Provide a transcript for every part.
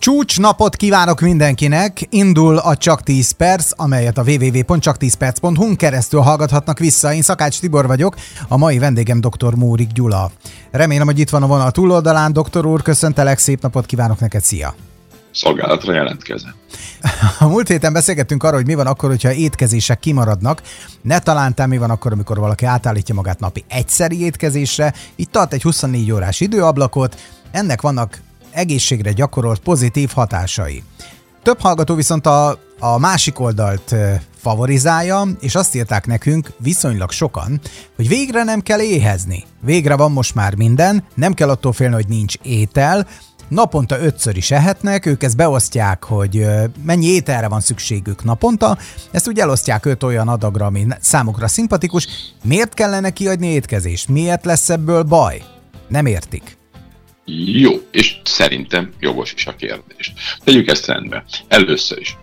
Csúcs napot kívánok mindenkinek! Indul a Csak 10 perc, amelyet a www.csak10perc.hu keresztül hallgathatnak vissza. Én Szakács Tibor vagyok, a mai vendégem dr. Mórik Gyula. Remélem, hogy itt van a vonal túloldalán. Doktor úr, köszöntelek, szép napot kívánok neked, szia! Szolgálatra jelentkezem. A múlt héten beszélgettünk arról, hogy mi van akkor, hogyha étkezések kimaradnak. Ne talántál mi van akkor, amikor valaki átállítja magát napi egyszeri étkezésre, így tart egy 24 órás időablakot, ennek vannak egészségre gyakorolt pozitív hatásai. Több hallgató viszont a, a másik oldalt favorizálja, és azt írták nekünk viszonylag sokan, hogy végre nem kell éhezni. Végre van most már minden, nem kell attól félni, hogy nincs étel, naponta ötször is ehetnek, ők ezt beosztják, hogy mennyi ételre van szükségük naponta, ezt úgy elosztják öt olyan adagra, ami számukra szimpatikus. Miért kellene kiadni étkezést? Miért lesz ebből baj? Nem értik. Jó, és szerintem jogos is a kérdés. Tegyük ezt rendbe. Először is.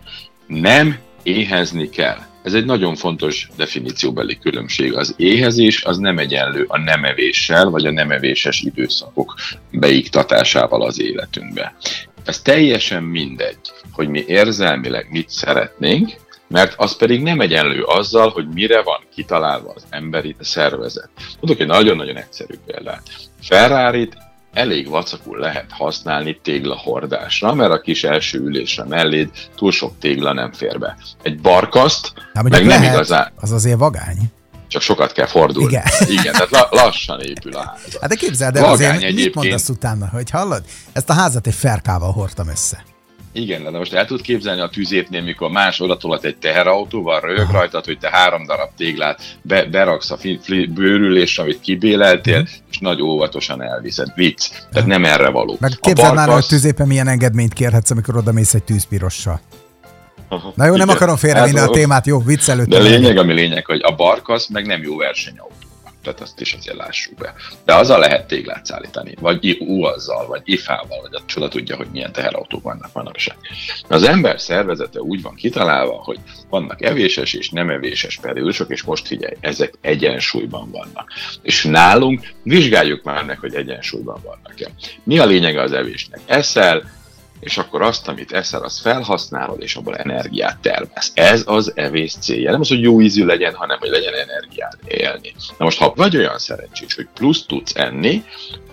Nem éhezni kell. Ez egy nagyon fontos definícióbeli különbség. Az éhezés az nem egyenlő a nemevéssel, vagy a nemevéses időszakok beiktatásával az életünkbe. Ez teljesen mindegy, hogy mi érzelmileg mit szeretnénk, mert az pedig nem egyenlő azzal, hogy mire van kitalálva az emberi szervezet. Mondok egy nagyon-nagyon egyszerű példát. Ferrari-t elég vacakul lehet használni téglahordásra, mert a kis első ülésre melléd túl sok tégla nem fér be. Egy barkaszt, hát, meg nem lehet, igazán. Az azért vagány. Csak sokat kell fordulni. Igen. Igen, tehát la- lassan épül a ház. Hát de képzeld el, azért egyébként... mit mondasz utána, hogy hallod? Ezt a házat egy ferkával hordtam össze. Igen, de most el tud képzelni a tüzépnél, mikor más odatolat egy teherautóval, rög rajtad, hogy te három darab téglát be, beraksz a fi, fi, bőrülésre, amit kibéleltél, uh-huh. és nagy óvatosan elviszed. Vicc. Tehát nem erre való. Meg képzeld már, hogy tüzépen milyen engedményt kérhetsz, amikor oda mész egy tűzpirossal. Aha, Na jó, igen. nem akarom félrevinni hát, a témát, jó, viccelődtem. De lényeg, ami lényeg, hogy a barkasz meg nem jó versenyautó tehát azt is azért lássuk be. De azzal lehet téglát szállítani, vagy úazzal, vagy ifával, vagy a csoda tudja, hogy milyen teherautók vannak manapság. Az ember szervezete úgy van kitalálva, hogy vannak evéses és nem evéses periódusok, és most figyelj, ezek egyensúlyban vannak. És nálunk vizsgáljuk már meg, hogy egyensúlyban vannak-e. Mi a lényege az evésnek? Eszel, és akkor azt, amit eszel, azt felhasználod, és abból energiát termesz. Ez az evés célja. Nem az, hogy jó ízű legyen, hanem hogy legyen energiát élni. Na most, ha vagy olyan szerencsés, hogy plusz tudsz enni,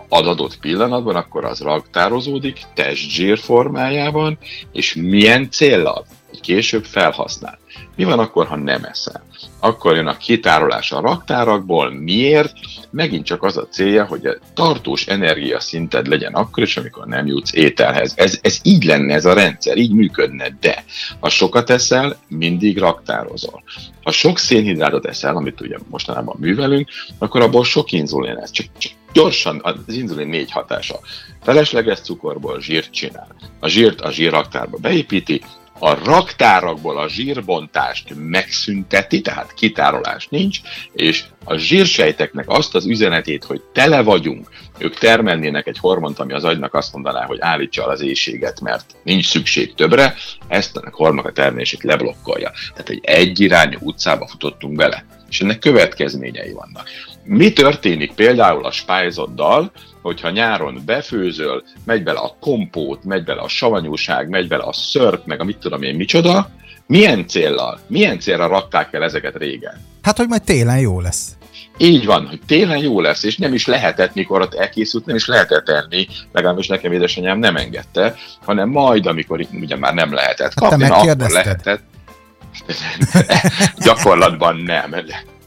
az adott pillanatban, akkor az raktározódik testzsír formájában, és milyen célral? Később felhasznál. Mi van akkor, ha nem eszel? Akkor jön a kitárolás a raktárakból. Miért? Megint csak az a célja, hogy a tartós energiaszinted legyen akkor is, amikor nem jutsz ételhez. Ez, ez így lenne ez a rendszer, így működne, de ha sokat eszel, mindig raktározol. Ha sok szénhidrátot eszel, amit ugye mostanában művelünk, akkor abból sok inzulin lesz. Csak, csak gyorsan az inzulin négy hatása. Felesleges cukorból zsírt csinál. A zsírt a zsírraktárba beépíti, a raktárakból a zsírbontást megszünteti, tehát kitárolás nincs, és a zsírsejteknek azt az üzenetét, hogy tele vagyunk, ők termelnének egy hormont, ami az agynak azt mondaná, hogy állítsa az éjséget, mert nincs szükség többre, ezt a hormonok a termelését leblokkolja. Tehát egy egyirányú utcába futottunk bele, és ennek következményei vannak. Mi történik például a spájzoddal, hogyha nyáron befőzöl, megy bele a kompót, megy bele a savanyúság, megy bele a szörp, meg a mit tudom én micsoda, milyen céllal, milyen célra rakták el ezeket régen? Hát, hogy majd télen jó lesz. Így van, hogy télen jó lesz, és nem is lehetett, mikor ott elkészült, nem is lehetett enni, legalábbis nekem édesanyám nem engedte, hanem majd, amikor ugye már nem lehetett kapni, hát akkor lehetett. Gyakorlatban nem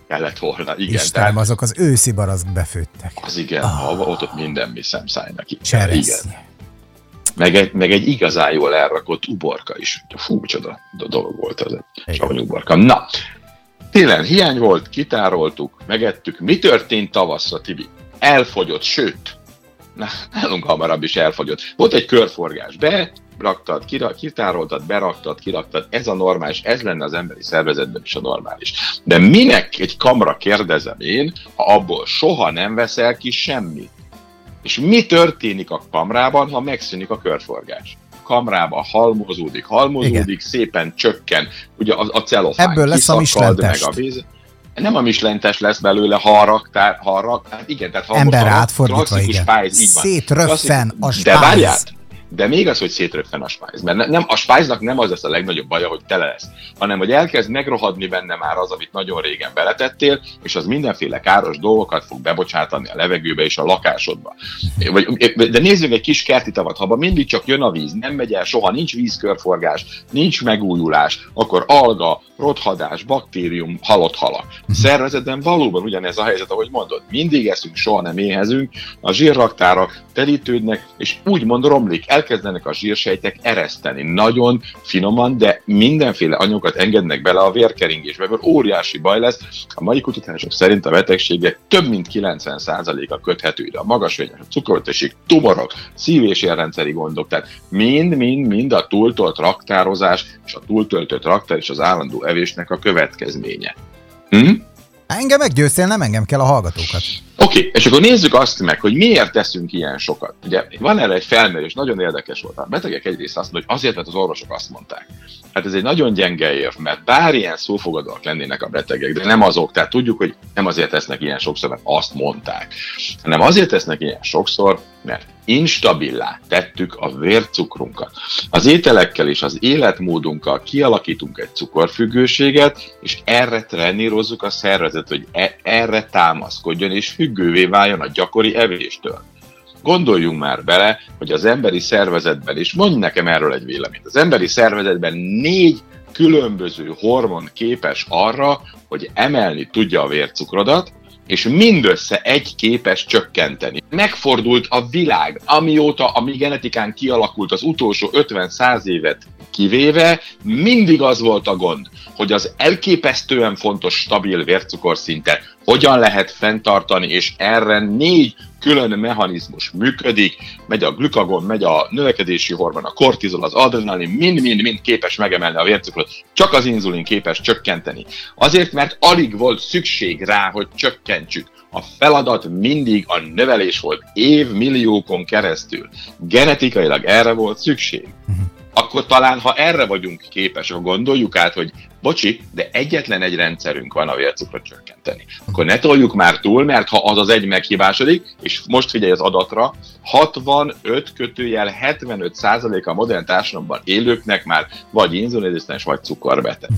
kellett volna. Igen, Istenem, tehát, azok az őszi barazk befőttek. Az igen, ah. ha ott, ott minden mi szemszájnak. Igen. Meg egy, meg egy igazán jól elrakott uborka is. Fú, csoda dolog volt az egy savanyú uborka. Na, télen hiány volt, kitároltuk, megettük. Mi történt tavaszra, Tibi? Elfogyott, sőt, na, nálunk hamarabb is elfogyott. Volt egy körforgás, be, raktad, kitároltad, beraktad, kiraktad, ez a normális, ez lenne az emberi szervezetben is a normális. De minek egy kamra kérdezem én, ha abból soha nem veszel ki semmit? És mi történik a kamrában, ha megszűnik a körforgás? kamrába halmozódik, halmozódik, Igen. szépen csökken, ugye a, a celofán Ebből lesz a meg a víz. Nem a mislentes lesz belőle, ha a raktár, ha a rak, hát igen, tehát ha Ember most a átfordítva, igen. Spájz, így van. Szétröffen a spájz. De várjál, de még az, hogy szétröppen a spájz. Mert nem, a spájznak nem az lesz a legnagyobb baja, hogy tele lesz, hanem hogy elkezd megrohadni benne már az, amit nagyon régen beletettél, és az mindenféle káros dolgokat fog bebocsátani a levegőbe és a lakásodba. De nézzünk egy kis kerti tavat, ha mindig csak jön a víz, nem megy el soha, nincs vízkörforgás, nincs megújulás, akkor alga, rothadás, baktérium, halott halak. A szervezetben valóban ugyanez a helyzet, ahogy mondod. Mindig eszünk, soha nem éhezünk, a zsírraktárak telítődnek, és úgymond romlik, elkezdenek a zsírsejtek ereszteni. Nagyon finoman, de mindenféle anyagokat engednek bele a vérkeringésbe, ebből óriási baj lesz. A mai kutatások szerint a betegségek több mint 90%-a köthető ide. A magas vényes, a cukorbetegség, tumorok, szív- és érrendszeri gondok, tehát mind-mind-mind a túltolt raktározás és a túltöltött raktár és az állandó evésnek a következménye. Hm? Engem meggyőztél, nem engem kell a hallgatókat. Oké, okay, és akkor nézzük azt meg, hogy miért teszünk ilyen sokat. Ugye van erre egy felmérés, nagyon érdekes volt. A betegek egyrészt azt mondják, hogy azért, mert az orvosok azt mondták. Hát ez egy nagyon gyenge érv, mert bár ilyen szófogadóak lennének a betegek, de nem azok, tehát tudjuk, hogy nem azért tesznek ilyen sokszor, mert azt mondták, hanem azért tesznek ilyen sokszor, mert instabilá tettük a vércukrunkat. Az ételekkel és az életmódunkkal kialakítunk egy cukorfüggőséget, és erre trenírozzuk a szervezet, hogy e- erre támaszkodjon, és függővé váljon a gyakori evéstől. Gondoljunk már bele, hogy az emberi szervezetben, és mondj nekem erről egy véleményt, az emberi szervezetben négy különböző hormon képes arra, hogy emelni tudja a vércukrodat, és mindössze egy képes csökkenteni. Megfordult a világ, amióta a mi genetikán kialakult az utolsó 50-100 évet kivéve, mindig az volt a gond, hogy az elképesztően fontos stabil vércukorszintet hogyan lehet fenntartani, és erre négy külön mechanizmus működik, megy a glükagon, megy a növekedési hormon, a kortizol, az adrenalin, mind-mind-mind képes megemelni a vércukrot, csak az inzulin képes csökkenteni. Azért, mert alig volt szükség rá, hogy csökkentsük. A feladat mindig a növelés volt évmilliókon keresztül. Genetikailag erre volt szükség. Uh-huh akkor talán, ha erre vagyunk képesek, gondoljuk át, hogy bocsi, de egyetlen egy rendszerünk van a vércukrot csökkenteni. Akkor ne toljuk már túl, mert ha az az egy meghibásodik, és most figyelj az adatra, 65 kötőjel 75% a modern társadalomban élőknek már vagy inzulinrezisztens, vagy cukorbeteg.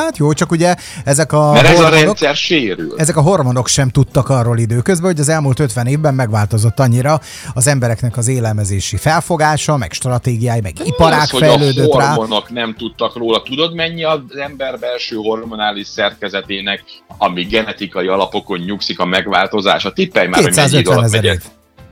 Hát jó, csak ugye ezek a Mert hormonok, ez a rendszer sérül. Ezek a hormonok sem tudtak arról időközben, hogy az elmúlt 50 évben megváltozott annyira az embereknek az élelmezési felfogása, meg stratégiái, meg iparák az, fejlődött rá. a hormonok rá. nem tudtak róla. Tudod, mennyi az ember belső hormonális szerkezetének, ami genetikai alapokon nyugszik a megváltozása? Tippelj már, hogy mennyi alatt megy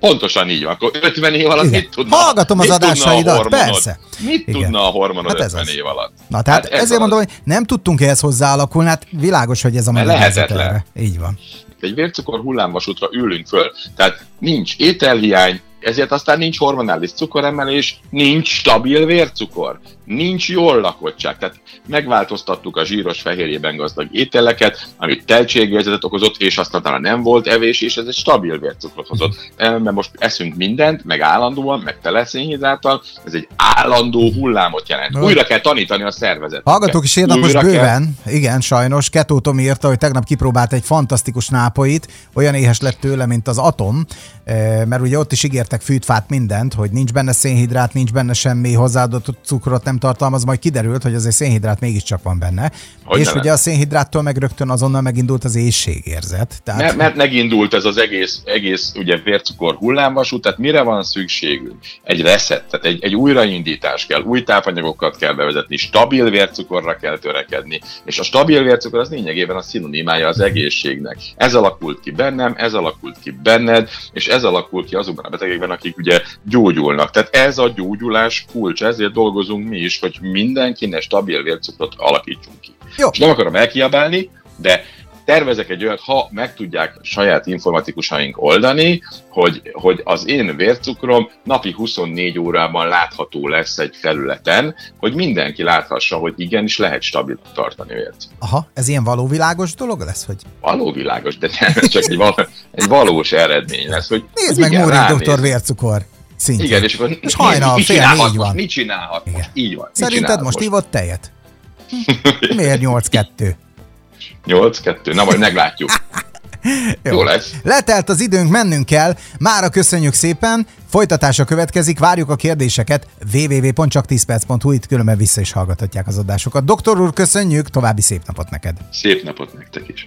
Pontosan így van. Akkor 50 év alatt Igen. mit tudna? Hallgatom az adásaidat, persze. Mit Igen. tudna a hormonod hát ez 50 az. év alatt? Na, tehát hát ez ezért az. mondom, hogy nem tudtunk ehhez hozzáalakulni, hát világos, hogy ez a lehetetlen. Így van. Egy vércukor hullámvasútra ülünk föl, tehát nincs ételhiány, ezért aztán nincs hormonális cukoremelés, nincs stabil vércukor, nincs jól lakottság. Tehát megváltoztattuk a zsíros fehérjében gazdag ételeket, amit teltségérzetet okozott, és aztán talán nem volt evés, és ez egy stabil vércukrot hozott. Mert most eszünk mindent, meg állandóan, meg tele szénhidráttal, ez egy állandó hullámot jelent. Újra kell tanítani a szervezet. Hallgatók is írnak most bőven, kell... igen, sajnos. Ketó Tomi írta, hogy tegnap kipróbált egy fantasztikus nápoit, olyan éhes lett tőle, mint az atom, mert ugye ott is ígértek fűtfát mindent, hogy nincs benne szénhidrát, nincs benne semmi hozzáadott cukrot, nem tartalmaz, majd kiderült, hogy azért szénhidrát mégiscsak van benne. Hogy és ugye a szénhidráttól meg rögtön azonnal megindult az éjségérzet. Tehát... Mert, mert megindult ez az egész, egész ugye vércukor hullámvasút, tehát mire van szükségünk? Egy reset, tehát egy, egy újraindítás kell, új tápanyagokat kell bevezetni, stabil vércukorra kell törekedni, és a stabil vércukor az lényegében a szinonimája az egészségnek. Ez alakult ki bennem, ez alakult ki benned, és ez alakult ki azokban a betegekben, akik ugye gyógyulnak. Tehát ez a gyógyulás kulcs, ezért dolgozunk mi is, hogy mindenkinek stabil vércukrot alakítsunk ki. Jó. És nem akarom elkiabálni, de tervezek egy olyat, ha meg tudják saját informatikusaink oldani, hogy, hogy az én vércukrom napi 24 órában látható lesz egy felületen, hogy mindenki láthassa, hogy igenis lehet stabil tartani vért. Aha, ez ilyen valóvilágos dolog lesz? Hogy... Valóvilágos, de nem, csak egy, val- egy valós eredmény lesz. Hogy, Nézd meg Móri doktor vércukor szintjén. Igen, és akkor és hajnal, mit, fél négy van. Mit csinálhat Igen. most? Így van. Szerinted most ivott tejet? Miért 8-2? 8-2? Na majd meglátjuk. Jó. Jó lesz. Letelt az időnk, mennünk kell. Mára köszönjük szépen. Folytatása következik, várjuk a kérdéseket www.csak10perc.hu, itt különben vissza is hallgathatják az adásokat. Doktor úr, köszönjük, további szép napot neked. Szép napot nektek is.